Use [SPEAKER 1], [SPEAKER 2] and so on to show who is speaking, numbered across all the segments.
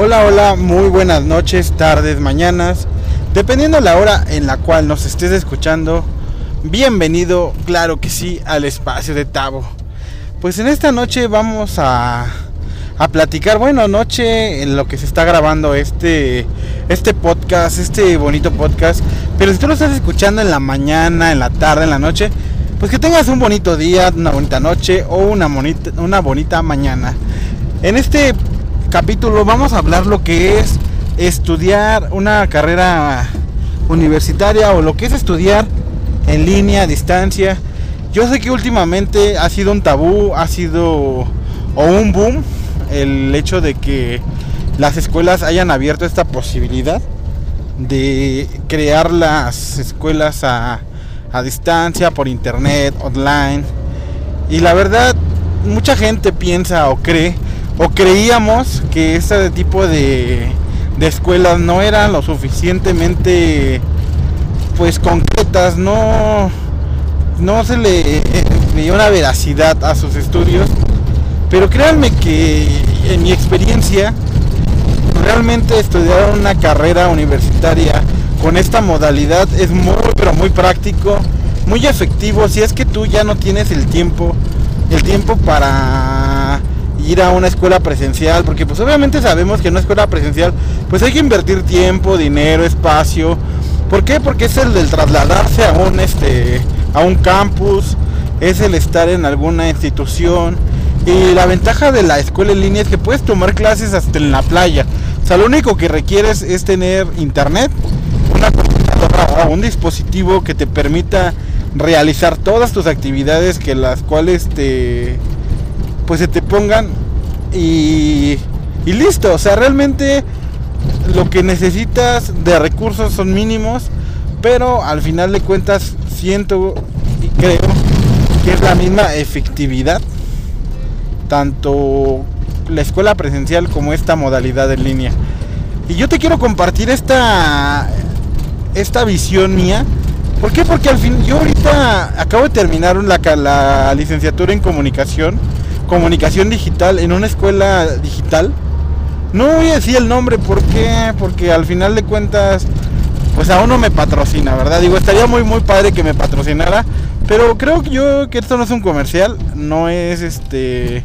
[SPEAKER 1] Hola, hola, muy buenas noches, tardes, mañanas, dependiendo la hora en la cual nos estés escuchando. Bienvenido, claro que sí, al espacio de Tavo. Pues en esta noche vamos a, a platicar, bueno, noche en lo que se está grabando este, este podcast, este bonito podcast. Pero si tú lo estás escuchando en la mañana, en la tarde, en la noche, pues que tengas un bonito día, una bonita noche o una bonita, una bonita mañana. En este capítulo vamos a hablar lo que es estudiar una carrera universitaria o lo que es estudiar en línea, a distancia. Yo sé que últimamente ha sido un tabú, ha sido o un boom el hecho de que las escuelas hayan abierto esta posibilidad de crear las escuelas a, a distancia, por internet, online. Y la verdad, mucha gente piensa o cree o creíamos que este tipo de, de escuelas no eran lo suficientemente pues concretas, no, no se le dio una veracidad a sus estudios, pero créanme que en mi experiencia realmente estudiar una carrera universitaria con esta modalidad es muy pero muy práctico, muy efectivo si es que tú ya no tienes el tiempo, el tiempo para ir a una escuela presencial, porque pues obviamente sabemos que en una escuela presencial pues hay que invertir tiempo, dinero, espacio. ¿Por qué? Porque es el del trasladarse a un este a un campus, es el estar en alguna institución. Y la ventaja de la escuela en línea es que puedes tomar clases hasta en la playa. O sea, lo único que requieres es tener internet, una computadora un dispositivo que te permita realizar todas tus actividades que las cuales te pues se te pongan y, y listo. O sea, realmente lo que necesitas de recursos son mínimos, pero al final de cuentas siento y creo que es la misma efectividad, tanto la escuela presencial como esta modalidad en línea. Y yo te quiero compartir esta, esta visión mía. ¿Por qué? Porque al fin, yo ahorita acabo de terminar la, la licenciatura en comunicación, comunicación digital en una escuela digital no voy a decir el nombre, ¿por qué? Porque al final de cuentas, pues aún no me patrocina, ¿verdad? Digo, estaría muy, muy padre que me patrocinara, pero creo que yo que esto no es un comercial, no es este,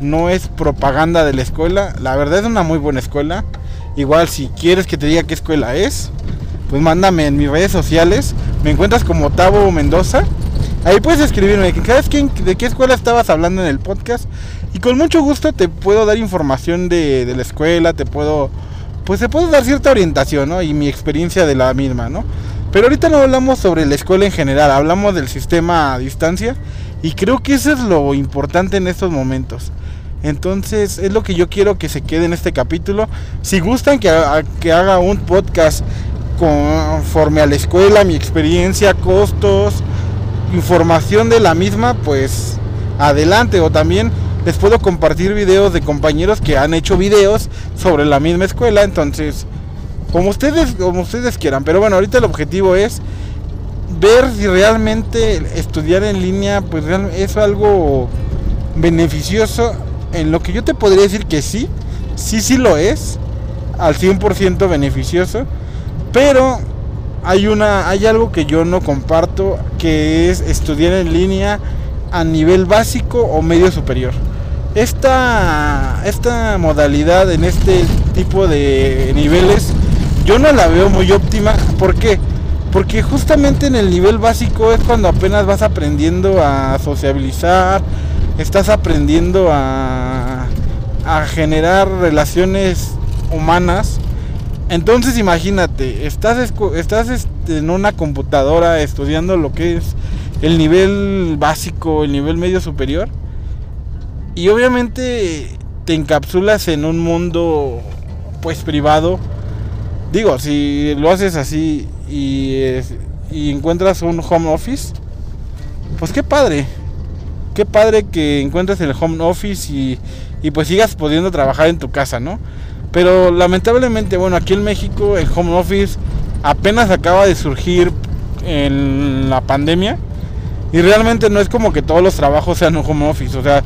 [SPEAKER 1] no es propaganda de la escuela, la verdad es una muy buena escuela. Igual si quieres que te diga qué escuela es, pues mándame en mis redes sociales, me encuentras como Tavo Mendoza. Ahí puedes escribirme, ¿sabes quién, de qué escuela estabas hablando en el podcast? Y con mucho gusto te puedo dar información de, la escuela, te puedo, pues te puedo dar cierta orientación, ¿no? Y mi experiencia de la misma, ¿no? Pero ahorita no hablamos sobre la escuela en general, hablamos del sistema a distancia y creo que eso es lo importante en estos momentos. Entonces es lo que yo quiero que se quede en este capítulo. Si gustan que haga un podcast conforme a la escuela, mi experiencia, costos, información de la misma, pues adelante. O también les puedo compartir videos de compañeros que han hecho videos sobre la misma escuela, entonces como ustedes como ustedes quieran, pero bueno, ahorita el objetivo es ver si realmente estudiar en línea pues es algo beneficioso. En lo que yo te podría decir que sí, sí sí lo es al 100% beneficioso, pero hay una hay algo que yo no comparto que es estudiar en línea a nivel básico o medio superior esta, esta modalidad en este tipo de niveles yo no la veo muy óptima. ¿Por qué? Porque justamente en el nivel básico es cuando apenas vas aprendiendo a sociabilizar, estás aprendiendo a, a generar relaciones humanas. Entonces imagínate, estás, estás este, en una computadora estudiando lo que es el nivel básico, el nivel medio superior y obviamente te encapsulas en un mundo pues privado. Digo, si lo haces así y, y encuentras un home office, pues qué padre. Qué padre que encuentres el home office y, y pues sigas pudiendo trabajar en tu casa, ¿no? Pero lamentablemente, bueno, aquí en México el home office apenas acaba de surgir en la pandemia. Y realmente no es como que todos los trabajos sean un home office. O sea,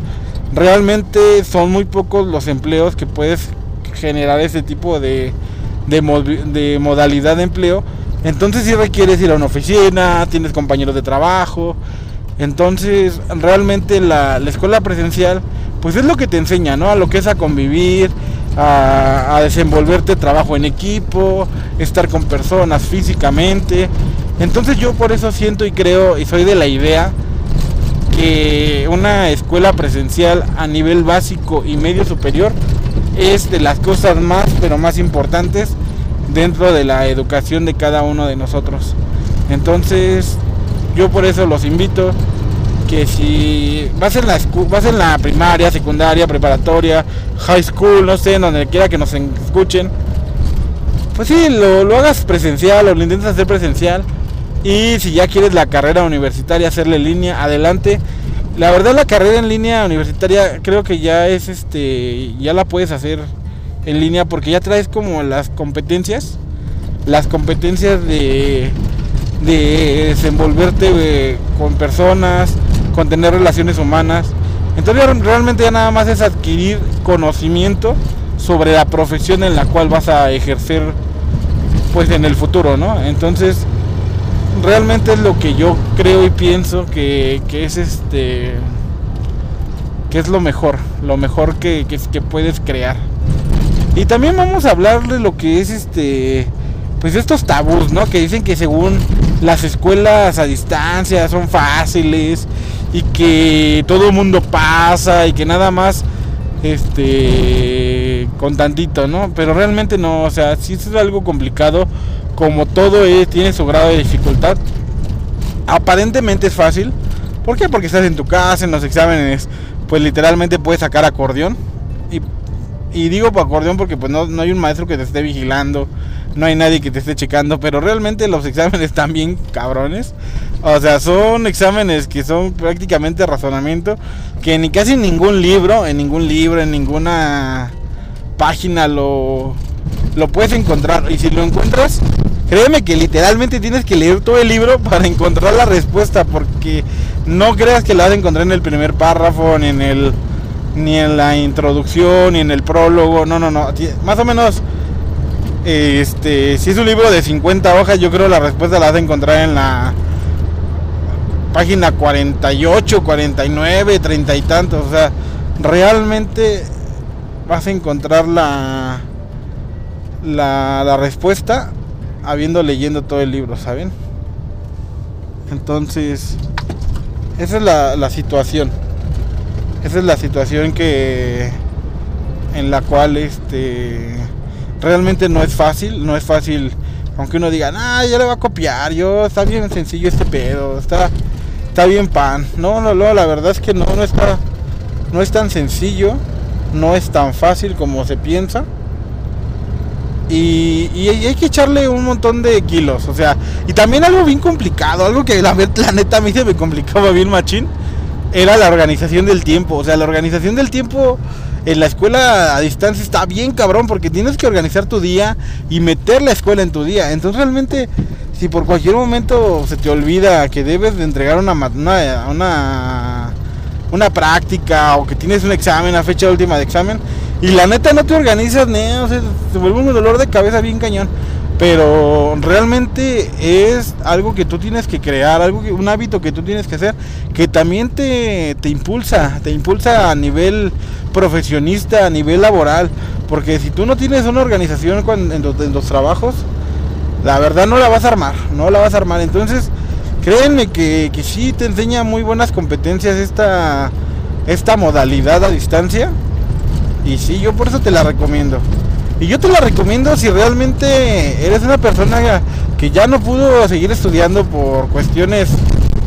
[SPEAKER 1] realmente son muy pocos los empleos que puedes generar ese tipo de, de, modalidad de empleo, entonces si requieres ir a una oficina, tienes compañeros de trabajo. Entonces, realmente la, la, escuela presencial, pues es lo que te enseña, ¿no? A lo que es a convivir, a, desenvolverte trabajo en equipo, estar con personas físicamente. Entonces yo por eso siento y creo y soy de la idea que una escuela presencial a nivel básico y medio superior es de las cosas más, pero más importantes dentro de la educación de cada uno de nosotros. Entonces, yo por eso los invito que si vas en la vas en la primaria, secundaria, preparatoria, high school, no sé, donde quiera que nos escuchen, pues sí, lo, lo hagas presencial o lo intentes hacer presencial. Y si ya quieres la carrera universitaria, hacerle línea, adelante. La verdad la carrera en línea universitaria creo que ya es este, ya la puedes hacer en línea porque ya traes como las competencias, las competencias de, de desenvolverte eh, con personas, con tener relaciones humanas. Entonces realmente ya nada más es adquirir conocimiento sobre la profesión en la cual vas a ejercer pues en el futuro, ¿no? Entonces realmente es lo que yo creo y pienso que, es este que es lo mejor, lo mejor que, que, puedes crear. Y también vamos a hablar de lo que es este pues estos tabús, ¿no? Que dicen que según las escuelas a distancia son fáciles y que todo el mundo pasa y que nada más este con tantito, ¿no? Pero realmente no, o sea, si es algo complicado como todo tiene su grado de dificultad, aparentemente es fácil. ¿Por qué? Porque estás en tu casa, en los exámenes, pues literalmente puedes sacar acordeón. Y, y digo acordeón porque pues no, no, hay un maestro que te esté vigilando, no hay nadie que te esté checando, pero realmente los exámenes están bien cabrones. O sea, son exámenes que son prácticamente razonamiento, que ni casi ningún libro, en ningún libro, en ninguna página lo, lo puedes encontrar. Y si lo encuentras, Créeme que literalmente tienes que leer todo el libro para encontrar la respuesta, porque no creas que la vas a encontrar en el primer párrafo, ni en el ni en la introducción, ni en el prólogo, no, no, no, más o menos este, si es un libro de 50 hojas, yo creo la respuesta la vas a encontrar en la página 48, 49, 30 y tantos, o sea, realmente vas a encontrar la la, la respuesta habiendo leyendo todo el libro, ¿saben? Entonces, esa es la, situación. Esa es la situación que en la cual este realmente no es fácil, no es fácil, aunque uno diga, "Ah, ya le va a copiar, yo está bien sencillo este pedo, está está bien pan." No, no, no, la verdad es que no no está no es tan sencillo, no es tan fácil como se piensa. Y, hay que echarle un montón de kilos, o sea, y también algo bien complicado, algo que la, la neta a mí se me complicaba bien machín, era la organización del tiempo, o sea, la organización del tiempo en la escuela a distancia está bien cabrón porque tienes que organizar tu día y meter la escuela en tu día, entonces realmente si por cualquier momento se te olvida que debes de entregar una, una, una, una práctica o que tienes un examen a fecha última de examen, y la neta no te organizas, o sea, te vuelve un dolor de cabeza bien cañón. Pero realmente es algo que tú tienes que crear, algo un hábito que tú tienes que hacer, que también te, te impulsa, te impulsa a nivel profesionista, a nivel laboral. Porque si tú no tienes una organización en, los, en los trabajos, la verdad no la vas a armar, no la vas a armar. Entonces, créanme que, que sí te enseña muy buenas competencias esta, esta modalidad a distancia. Y sí, yo por eso te la recomiendo. Y yo te la recomiendo si realmente eres una persona que ya no pudo seguir estudiando por cuestiones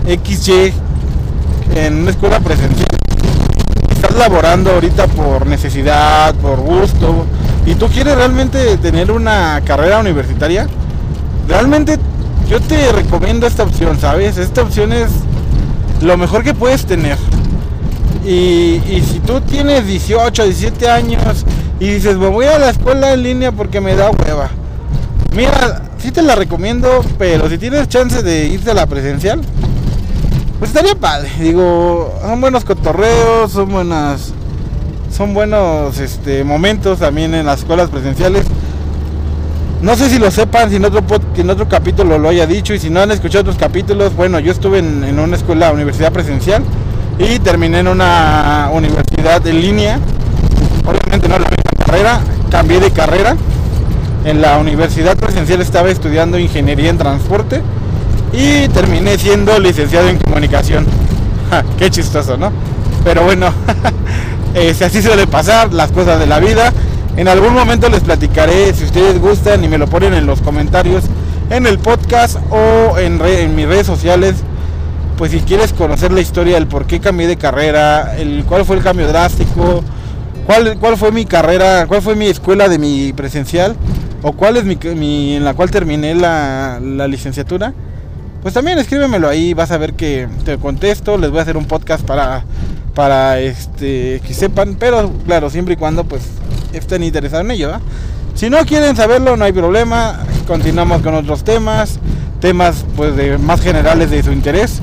[SPEAKER 1] XY en una escuela presencial. Estás laborando ahorita por necesidad, por gusto, y tú quieres realmente tener una carrera universitaria. Realmente yo te recomiendo esta opción, ¿sabes? Esta opción es lo mejor que puedes tener. Y, si tú tienes 18, 17 años y dices, me voy a la escuela en línea porque me da hueva. Mira, sí te la recomiendo, pero si tienes chance de irte a la presencial, pues estaría padre. Digo, son buenos cotorreos, son buenas son buenos este, momentos también en las escuelas presenciales. No sé si lo sepan, si en otro, en otro capítulo lo haya dicho y si no han escuchado otros capítulos, bueno, yo estuve en, una escuela, universidad presencial y terminé en una universidad en línea. Obviamente no la cambié de carrera. En la universidad presencial estaba estudiando ingeniería en transporte y terminé siendo licenciado en comunicación. qué chistoso, ¿no? Pero bueno, si así suele pasar, las cosas de la vida. En algún momento les platicaré si ustedes gustan y me lo ponen en los comentarios en el podcast o en, en mis redes sociales. Pues si quieres conocer la historia del por qué cambié de carrera, el cuál fue el cambio drástico, cuál, cuál fue mi carrera, cuál fue mi escuela de mi presencial o cuál es mi, en la cual terminé la, la licenciatura pues también escríbemelo ahí, vas a ver que te contesto, les voy a hacer un podcast para para este que sepan, pero claro, siempre y cuando pues estén interesados en ello, Si no quieren saberlo, no hay problema, continuamos con otros temas, temas pues de más generales de su interés,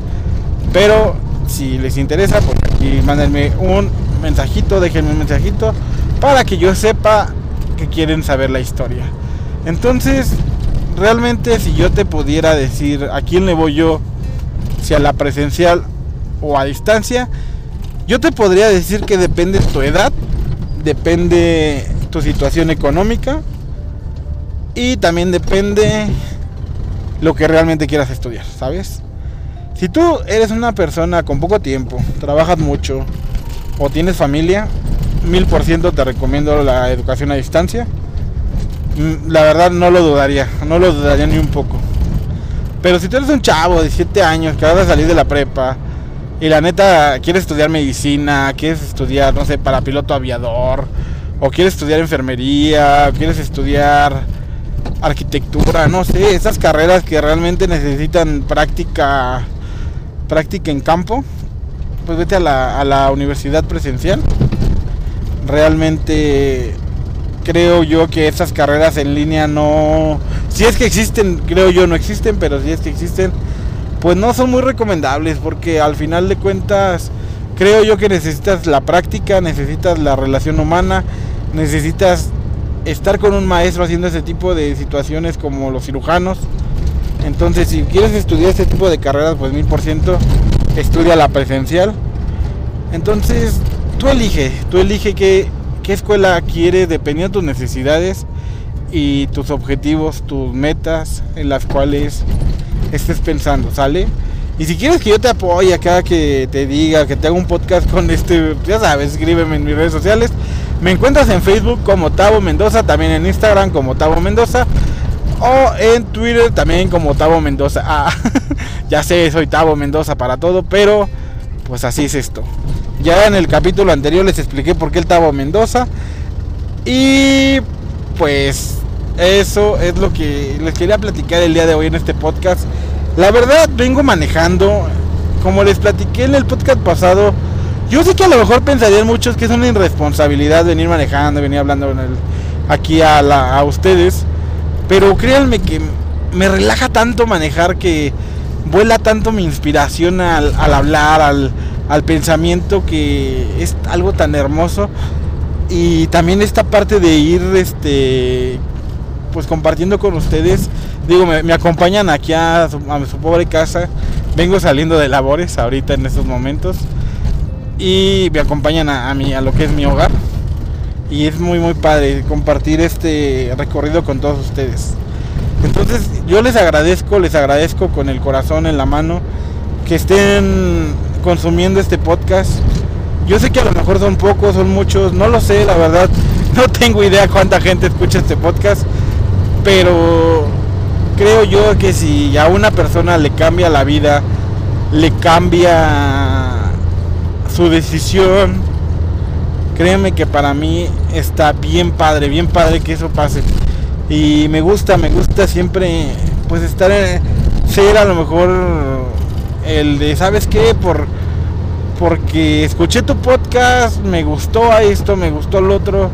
[SPEAKER 1] pero si les interesa, pues aquí mándenme un mensajito, déjenme un mensajito para que yo sepa que quieren saber la historia. Entonces, realmente si yo te pudiera decir a quién le voy yo, si a la presencial o a distancia, yo te podría decir que depende tu edad, depende tu situación económica y también depende lo que realmente quieras estudiar, ¿sabes? Si tú eres una persona con poco tiempo, trabajas mucho o tienes familia, mil por ciento te recomiendo la educación a distancia Mm, la verdad no lo dudaría, no lo dudaría ni un poco. Pero si tú eres un chavo de 17 años que vas a salir de la prepa y la neta quieres estudiar medicina, quieres estudiar, no sé, para piloto aviador, o quieres estudiar enfermería, o quieres estudiar arquitectura, no sé, esas carreras que realmente necesitan práctica, práctica en campo, pues vete a la, a la universidad presencial. Realmente creo yo que esas carreras en línea no, si es que existen, creo yo no existen, pero si es que existen, pues no son muy recomendables porque al final de cuentas creo yo que necesitas la práctica, necesitas la relación humana, necesitas estar con un maestro haciendo ese tipo de situaciones como los cirujanos. Entonces, si quieres estudiar este tipo de carreras, pues mil por ciento estudia la presencial. Entonces, tú elige, tú elige que qué escuela quieres dependiendo de tus necesidades y tus objetivos, tus metas en las cuales estés pensando, ¿sale? Y si quieres que yo te apoye acá, que te diga, que te haga un podcast con este, ya sabes, escríbeme en mis redes sociales. Me encuentras en Facebook como Tavo Mendoza, también en Instagram como Tavo Mendoza o en Twitter también como Tavo Mendoza. Ah, ya sé, soy Tavo Mendoza para todo, pero pues así es esto. Ya en el capítulo anterior les expliqué por qué el Tavo Mendoza. Y pues eso es lo que les quería platicar el día de hoy en este podcast. La verdad vengo manejando, como les platiqué en el podcast pasado, yo sé que a lo mejor pensarían muchos que es una irresponsabilidad venir manejando, venir hablando aquí a, a ustedes, pero créanme que me relaja tanto manejar que vuela tanto mi inspiración al, al hablar, al, al pensamiento que es algo tan hermoso. Y también esta parte de ir este pues compartiendo con ustedes. Digo me, acompañan aquí a su, pobre casa. Vengo saliendo de labores ahorita en estos momentos. Y me acompañan a, mí a lo que es mi hogar y es muy muy padre compartir este recorrido con todos ustedes entonces yo les agradezco les agradezco con el corazón en la mano que estén consumiendo este podcast. Yo sé que a lo mejor son pocos, son muchos, no lo sé, la verdad. No tengo idea cuánta gente escucha este podcast, pero creo yo que si a una persona le cambia la vida, le cambia su decisión, créeme que para mí está bien padre, bien padre que eso pase. Y me gusta, me gusta siempre pues estar en, ser a lo mejor el de, ¿sabes qué? Por porque escuché tu podcast, me gustó a esto, me gustó lo otro.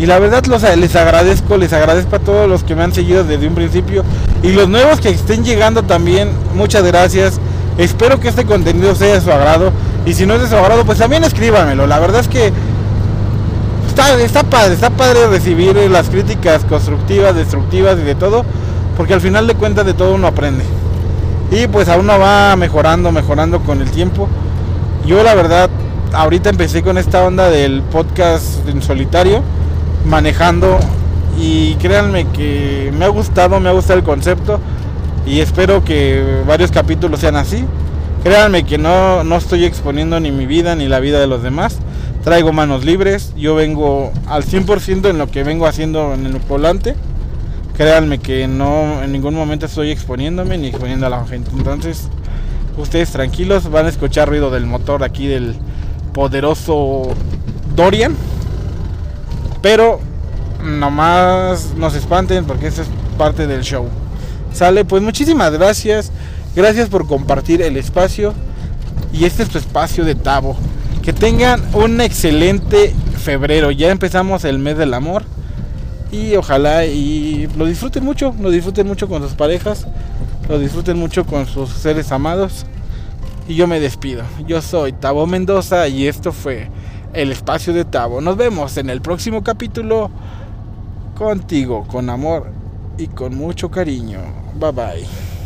[SPEAKER 1] Y la verdad los, les agradezco, les agradezco a todos los que me han seguido desde un principio. Y los nuevos que estén llegando también, muchas gracias. Espero que este contenido sea de su agrado. Y si no es de su agrado, pues también escríbanmelo. La verdad es que está, está padre, está padre recibir las críticas constructivas, destructivas y de todo, porque al final de cuentas de todo uno aprende. Y pues a uno va mejorando, mejorando con el tiempo. Yo la verdad, ahorita empecé con esta onda del podcast en solitario, manejando y créanme que me ha gustado, me ha gustado el concepto y espero que varios capítulos sean así. Créanme que no, no estoy exponiendo ni mi vida ni la vida de los demás. Traigo manos libres, yo vengo al 100% en lo que vengo haciendo en el volante. Créanme que no en ningún momento estoy exponiéndome ni exponiendo a la gente. Entonces, ustedes tranquilos, van a escuchar ruido del motor aquí del poderoso Dorian. Pero nomás nos espanten porque eso es parte del show. Sale, pues muchísimas gracias. Gracias por compartir el espacio. Y este es tu espacio de Tabo. Que tengan un excelente febrero. Ya empezamos el mes del amor. Y ojalá y lo disfruten mucho. Lo disfruten mucho con sus parejas. Lo disfruten mucho con sus seres amados. Y yo me despido. Yo soy Tabo Mendoza y esto fue el espacio de Tabo. Nos vemos en el próximo capítulo contigo, con amor y con mucho cariño. Bye bye.